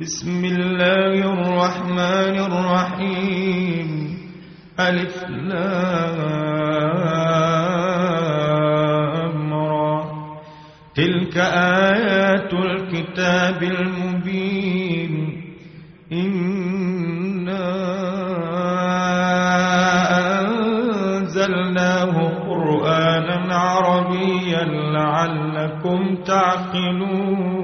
بسم الله الرحمن الرحيم. ألف لام را. تلك آيات الكتاب المبين. إنا أنزلناه قرآنا عربيا لعلكم تعقلون.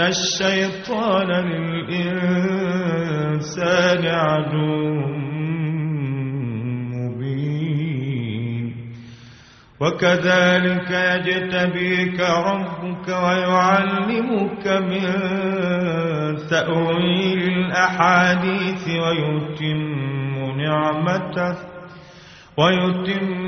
الشيطان للإنسان عدو مبين. وكذلك يجتبيك ربك ويعلمك من تأويل الأحاديث ويتم نعمته ويتم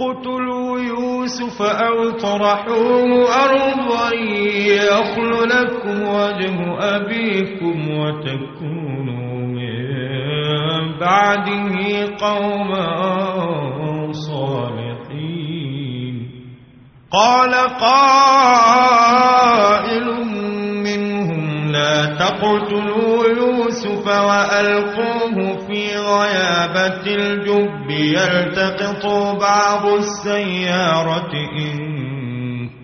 اقتلوا يوسف أو طرحوه أرضا يخل لكم وجه أبيكم وتكونوا من بعده قوما صالحين قال قائل منهم لا تقتلوا يوسف وألقوه في غيابة الجب يلتقط بعض السيارة إن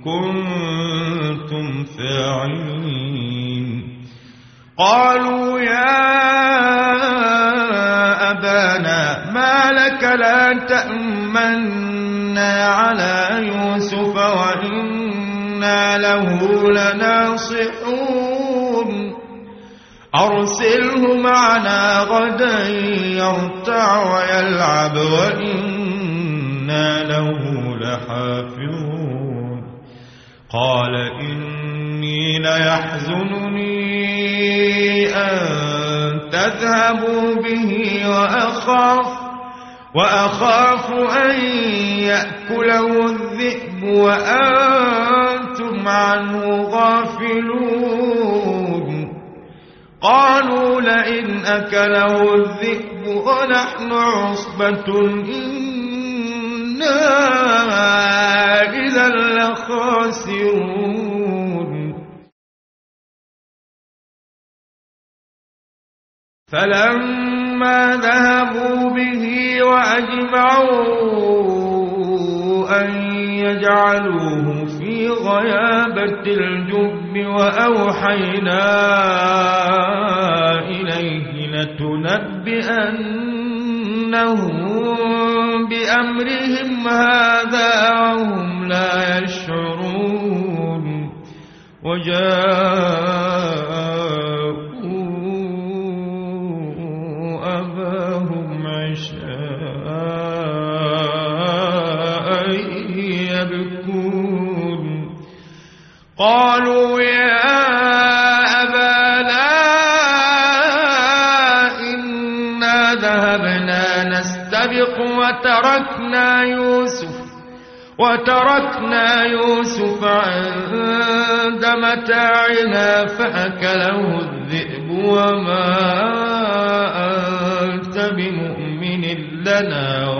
كنتم فاعلين. قالوا يا أبانا ما لك لا تأمنا على يوسف وإنا له لناصحون. أرسله معنا غدا يرتع ويلعب وإنا له لحافظون. قال إني ليحزنني أن تذهبوا به وأخاف وأخاف أن يأكله الذئب وأنتم عنه غافلون. قالوا لئن أكله الذئب ونحن عصبة إنا إذا لخاسرون. فلما ذهبوا به وأجمعوا أن يجعلوه في غيابة الجب وأوحينا إليه لتنبئنهم بأمرهم هذا وهم لا يشعرون. وجاءوا يبكون. قالوا يا أبانا إنا ذهبنا نستبق وتركنا يوسف وتركنا يوسف عند متاعنا فأكله الذئب وما أنت بمؤمن لنا.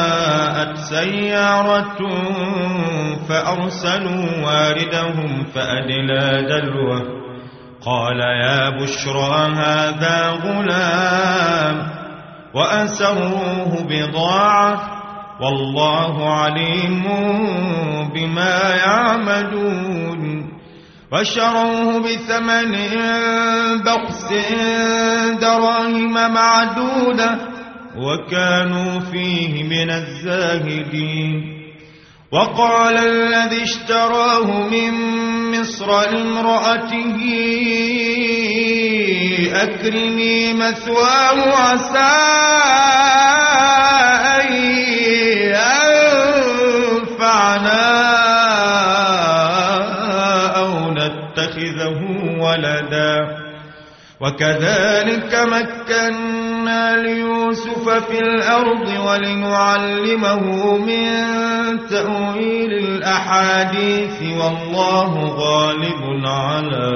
وجاءت سيارة فأرسلوا واردهم فأدلى دلوه. قال يا بشرى هذا غلام وأسروه بضاعة. والله عليم بما يعملون. وشروه بثمن بخس دراهم معدودة. وكانوا فيه من الزاهدين. وقال الذي اشتراه من مصر لامرأته أكرمي مثواه عسى أن ينفعنا أو نتخذه ولدا. وكذلك مكنا ليوسف في الأرض ولنعلمه من تأويل الأحاديث والله غالب على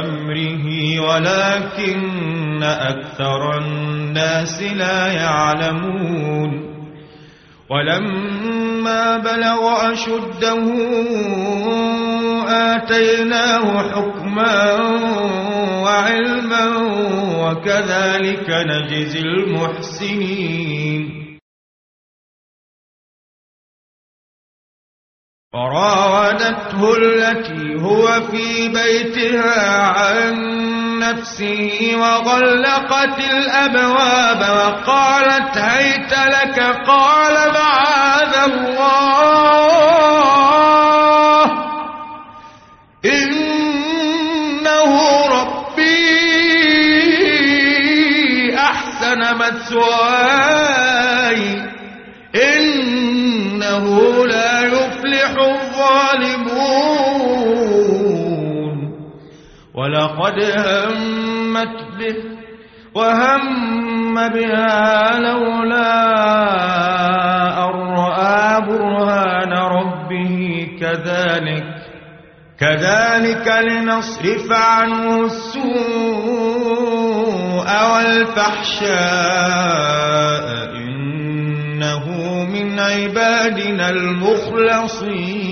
أمره ولكن أكثر الناس لا يعلمون ولما بلغ أشده آتيناه حكما وعلما وكذلك نجزي المحسنين. وراودته التي هو في بيتها عن نفسه وغلقت الأبواب وقالت هيت لك قال معاذ الله. إنه ربي أحسن مثواي. ولقد همت به وهم بها لولا أن رأى برهان ربه كذلك كذلك لنصرف عنه السوء والفحشاء إنه من عبادنا المخلصين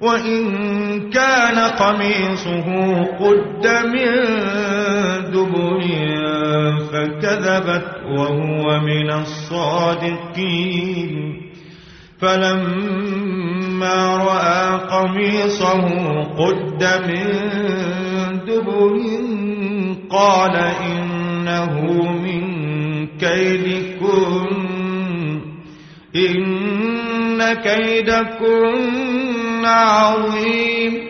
وإن كان قميصه قد من دبر فكذبت وهو من الصادقين. فلما رأى قميصه قد من دبر قال إنه من كيدكن. إن كيدكن عظيم.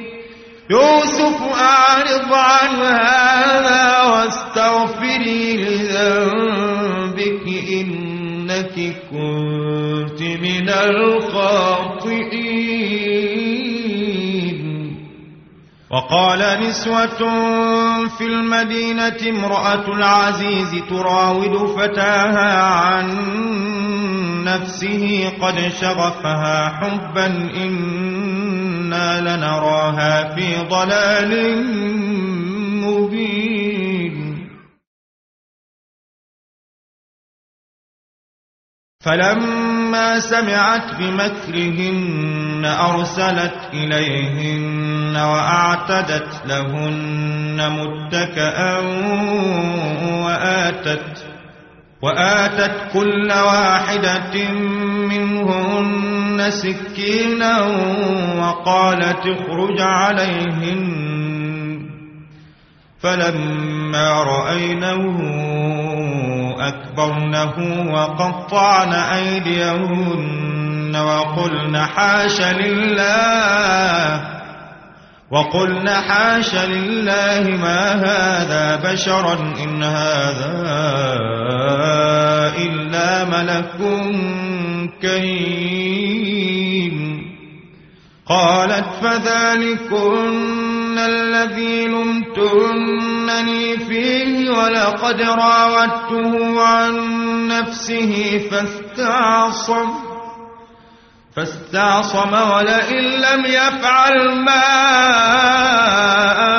يوسف أعرض عن هذا واستغفري لذنبك إنك كنت من الخاطئين. وقال نسوة في المدينة امرأة العزيز تراود فتاها عن نفسه قد شغفها حبا إنا لنراها في ضلال مبين. فلما سمعت بمكرهن أرسلت إليهن وأعتدت لهن متكأ وآتت وآتت كل واحدة منهن سكينا وقالت اخرج عليهن. فلما رأينه أكبرنه وقطعن أيديهن وقلن حاش لله. وقلن حاش لله ما هذا بشرا إن هذا إلا ملك كريم. قالت فذلكن الذي لمتنني فيه ولقد راودته عن نفسه فاستعصم فاستعصم ولئن لم يفعل ما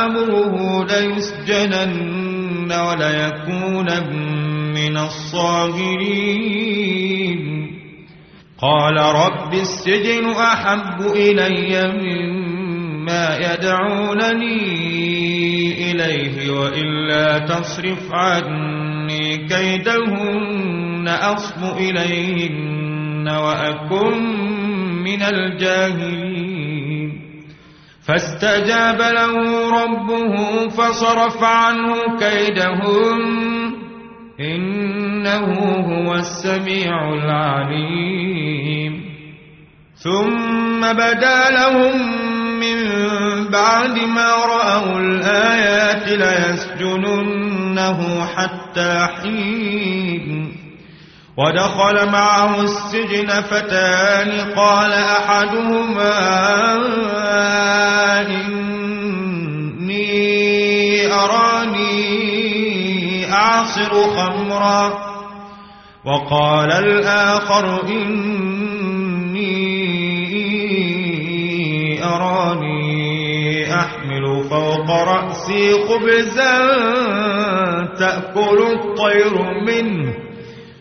آمره ليسجنن وليكون من الصاغرين. قال رب السجن أحب إلي مما يدعونني إليه وإلا تصرف عني كيدهن أصب إليهن وأكن من الجاهلين. فاستجاب له ربه فصرف عنه كيدهم. إنه هو السميع العليم. ثم بدا لهم من بعد ما رأوا الآيات ليسجننه حتى حين ودخل معه السجن فتان قال أحدهما إني أراني أعصر خمرا وقال الآخر إني أراني أحمل فوق رأسي خبزا تأكل الطير منه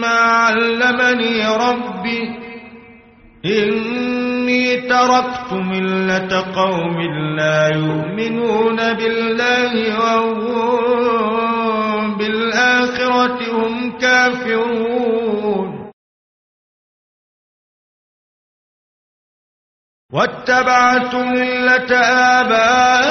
مما علمني ربي إني تركت ملة قوم لا يؤمنون بالله وهم بالآخرة هم كافرون. واتبعت ملة آبائي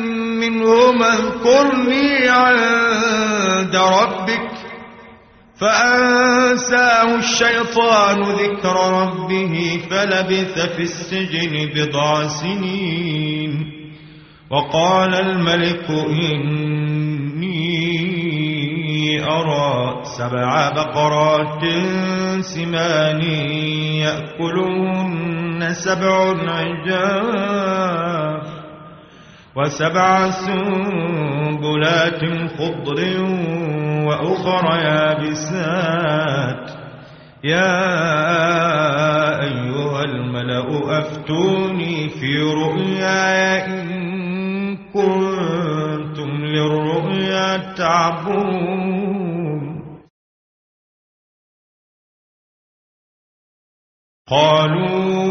منهما اذكرني عند ربك فأنساه الشيطان ذكر ربه فلبث في السجن بضع سنين وقال الملك إني أرى سبع بقرات سمان يأكلهن سبع عجاف وسبع سنبلات خضر وأخر يابسات. يا أيها الملأ أفتوني في رؤياي إن كنتم للرؤيا تعبون قالوا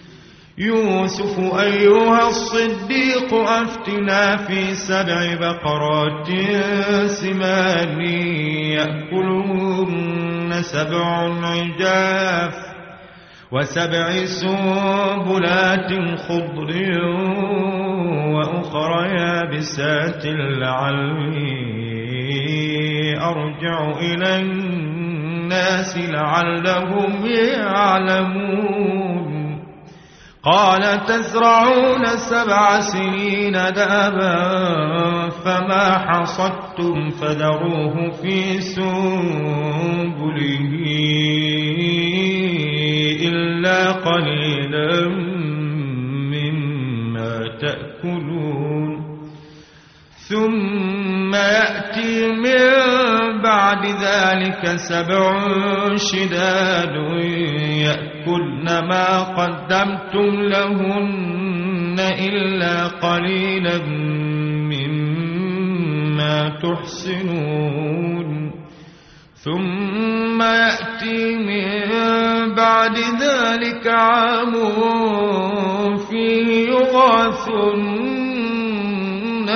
يوسف أيها الصديق أفتنا في سبع بقرات سمان يأكلهن سبع عجاف وسبع سنبلات خضر وأخر يابسات لعلي أرجع إلى الناس لعلهم يعلمون. قال تزرعون سبع سنين دأبا فما حصدتم فذروه في سنبله إلا قليلا مما تأكلون. ثم يأتي من بعد ذلك سبع شداد يأكلن ما قدمتم لهن إلا قليلا مما تحسنون ثم يأتي من بعد ذلك عام فيه يغاث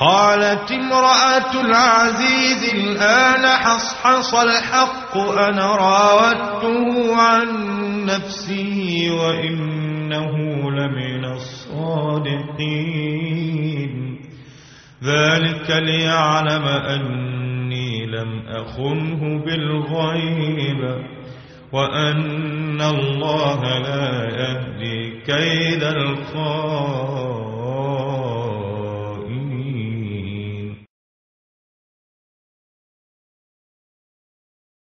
قالت امرأة العزيز الآن حصحص الحق أنا راودته عن نفسه وإنه لمن الصادقين. ذلك ليعلم أني لم أخنه بالغيب وأن الله لا يهدي كيد الخائنين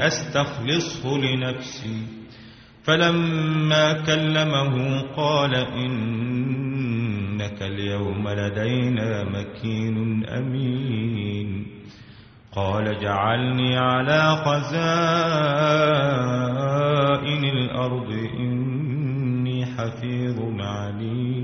أستخلصه لنفسي. فلما كلمه قال إنك اليوم لدينا مكين أمين. قال جعلني على خزائن الأرض إني حفيظ عليم.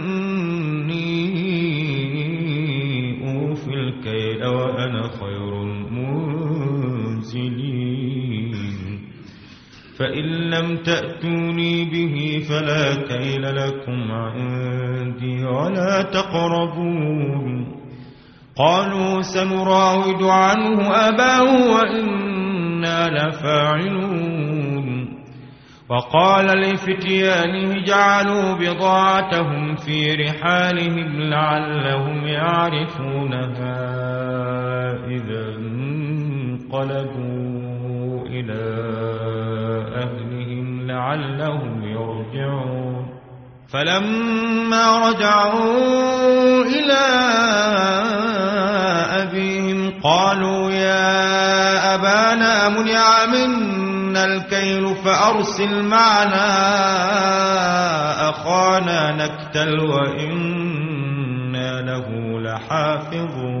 فإن لم تأتوني به فلا كيل لكم عندي ولا تقربون قالوا سنراود عنه أباه وإنا لفاعلون. وقال لفتيانه جعلوا بضاعتهم في رحالهم لعلهم يعرفونها إذا انقلبوا إلى لعلهم يرجعون. فلما رجعوا إلى أبيهم قالوا يا أبانا منع منا الكيل فأرسل معنا أخانا نكتل وإنا له لحافظون.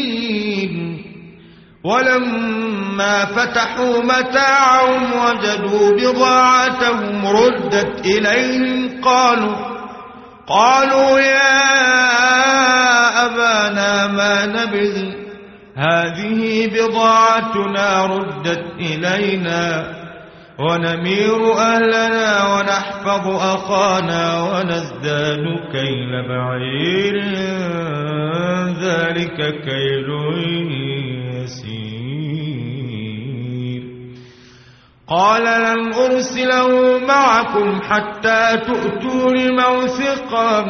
ولما فتحوا متاعهم وجدوا بضاعتهم ردت إليهم قالوا قالوا يا أبانا ما نبغي هذه بضاعتنا ردت إلينا ونمير أهلنا ونحفظ أخانا ونزداد كيل بعير ذلك كيل يسير. قال لن أرسله معكم حتى تؤتون موثقا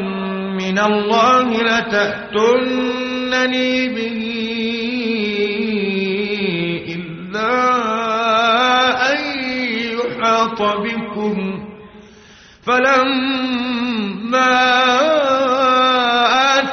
من الله لتأتونني به إلا أن يحاط بكم. فلما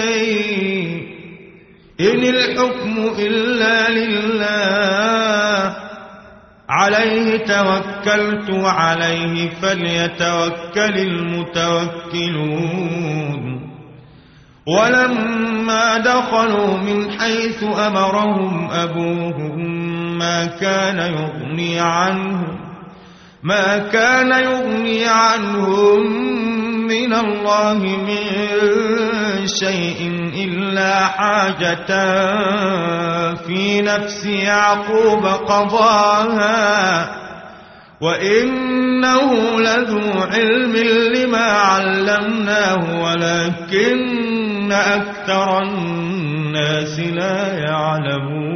شيء إن الحكم إلا لله. عليه توكلت وعليه فليتوكل المتوكلون. ولما دخلوا من حيث أمرهم أبوهم ما كان يغني عنهم ما كان يغني عنهم من الله من شيء إلا حاجة في نفس يعقوب قضاها وإنه لذو علم لما علمناه ولكن أكثر الناس لا يعلمون.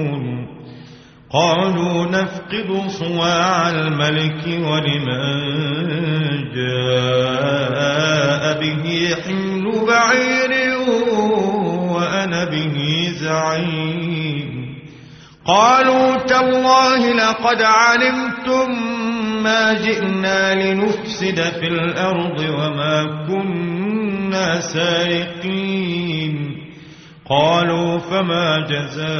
قالوا نفقد صواع الملك ولمن جاء به حمل بعير وأنا به زعيم. قالوا تالله لقد علمتم ما جئنا لنفسد في الأرض وما كنا سارقين. قالوا فما جزاؤه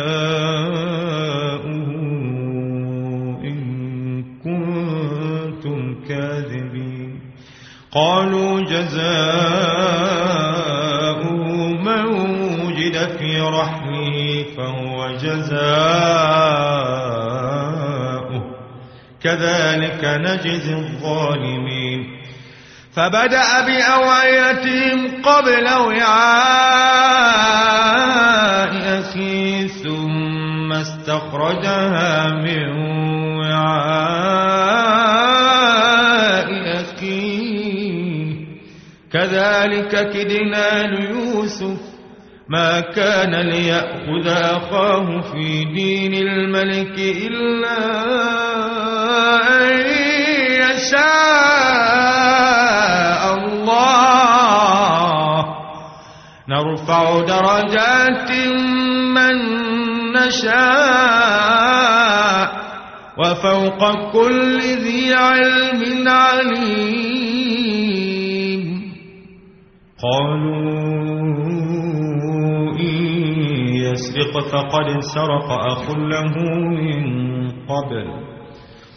إن كنتم كاذبين. قالوا جزاؤه من وجد في رحمه فهو جزاؤه. كذلك نجزي الظالمين. فبدأ بأوعيتهم قبل وعاء أخيه ثم استخرجها من وعاء أخيه كذلك كدنا ليوسف ما كان ليأخذ أخاه في دين الملك إلا أن يشاء. الله. نرفع درجات من نشاء وفوق كل ذي علم عليم. قالوا إن يسرق فقد سرق أخ له من قبل.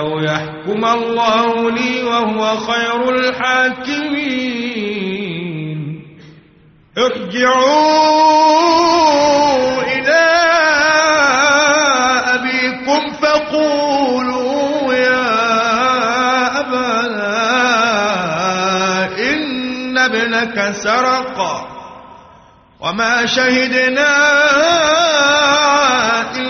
أو يحكم الله لي وهو خير الحاكمين. ارجعوا إلى أبيكم فقولوا يا أبانا إن ابنك سرق وما شهدنا إلا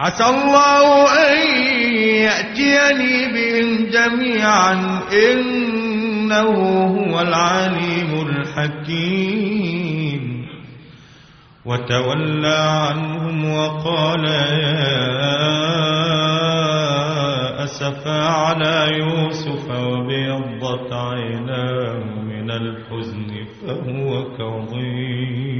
عسى الله أن يأتيني بهم جميعا. إنه هو العليم الحكيم. وتولى عنهم وقال يا أسفا على يوسف وبيضت عيناه من الحزن فهو كظيم.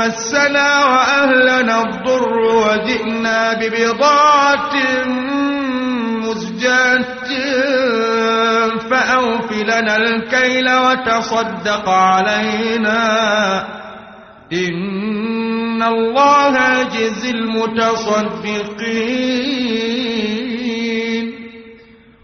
مسنا وأهلنا الضر وجئنا ببضاعة مزجاة فأوف لنا الكيل وتصدق علينا. إن الله يجزي المتصدقين.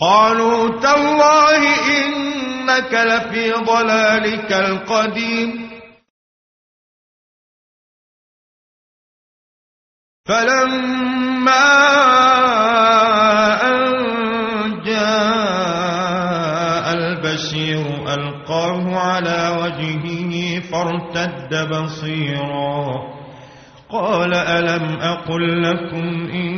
قالوا تالله إنك لفي ضلالك القديم. فلما أن جاء البشير ألقاه على وجهه فارتد بصيرا. قال ألم أقل لكم إني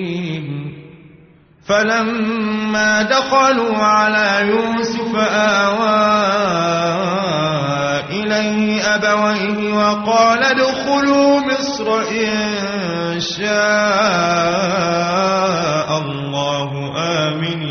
فلما دخلوا على يوسف آواه إليه أبويه وقال ادخلوا مصر إن شاء الله آمنين.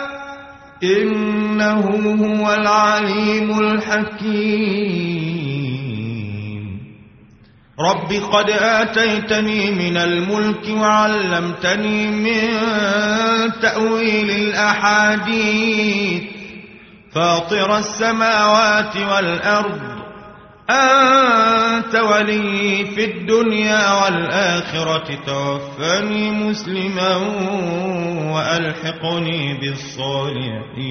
إنه هو العليم الحكيم. رب قد آتيتني من الملك وعلمتني من تأويل الأحاديث. فاطر السماوات والأرض أنت ولي في الدنيا والآخرة توفني مسلما وألحقني بالصالحين.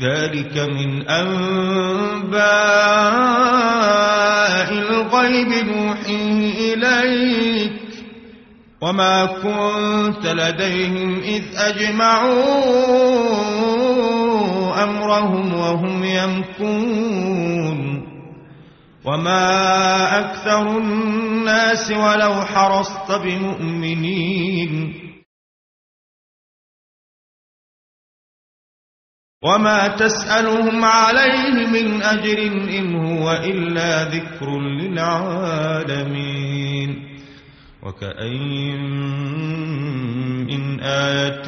ذلك من أنباء الغيب نوحيه إليك. وما كنت لديهم إذ أجمعون أمرهم وهم يمكون. وما أكثر الناس ولو حرصت بمؤمنين وما تسألهم عليه من أجر إن هو إلا ذكر للعالمين وكأين آية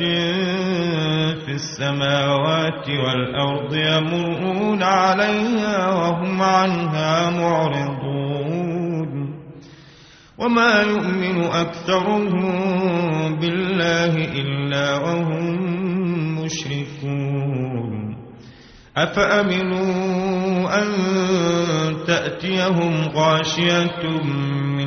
في السماوات والأرض يمرون عليها وهم عنها معرضون. وما يؤمن أكثرهم بالله إلا وهم مشركون. أفأمنوا أن تأتيهم غاشية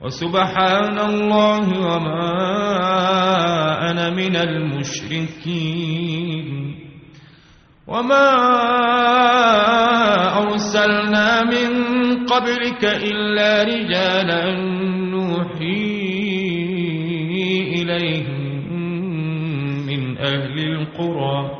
وسبحان الله وما أنا من المشركين. وما أرسلنا من قبلك إلا رجالا نوحي إليهم من أهل القرى.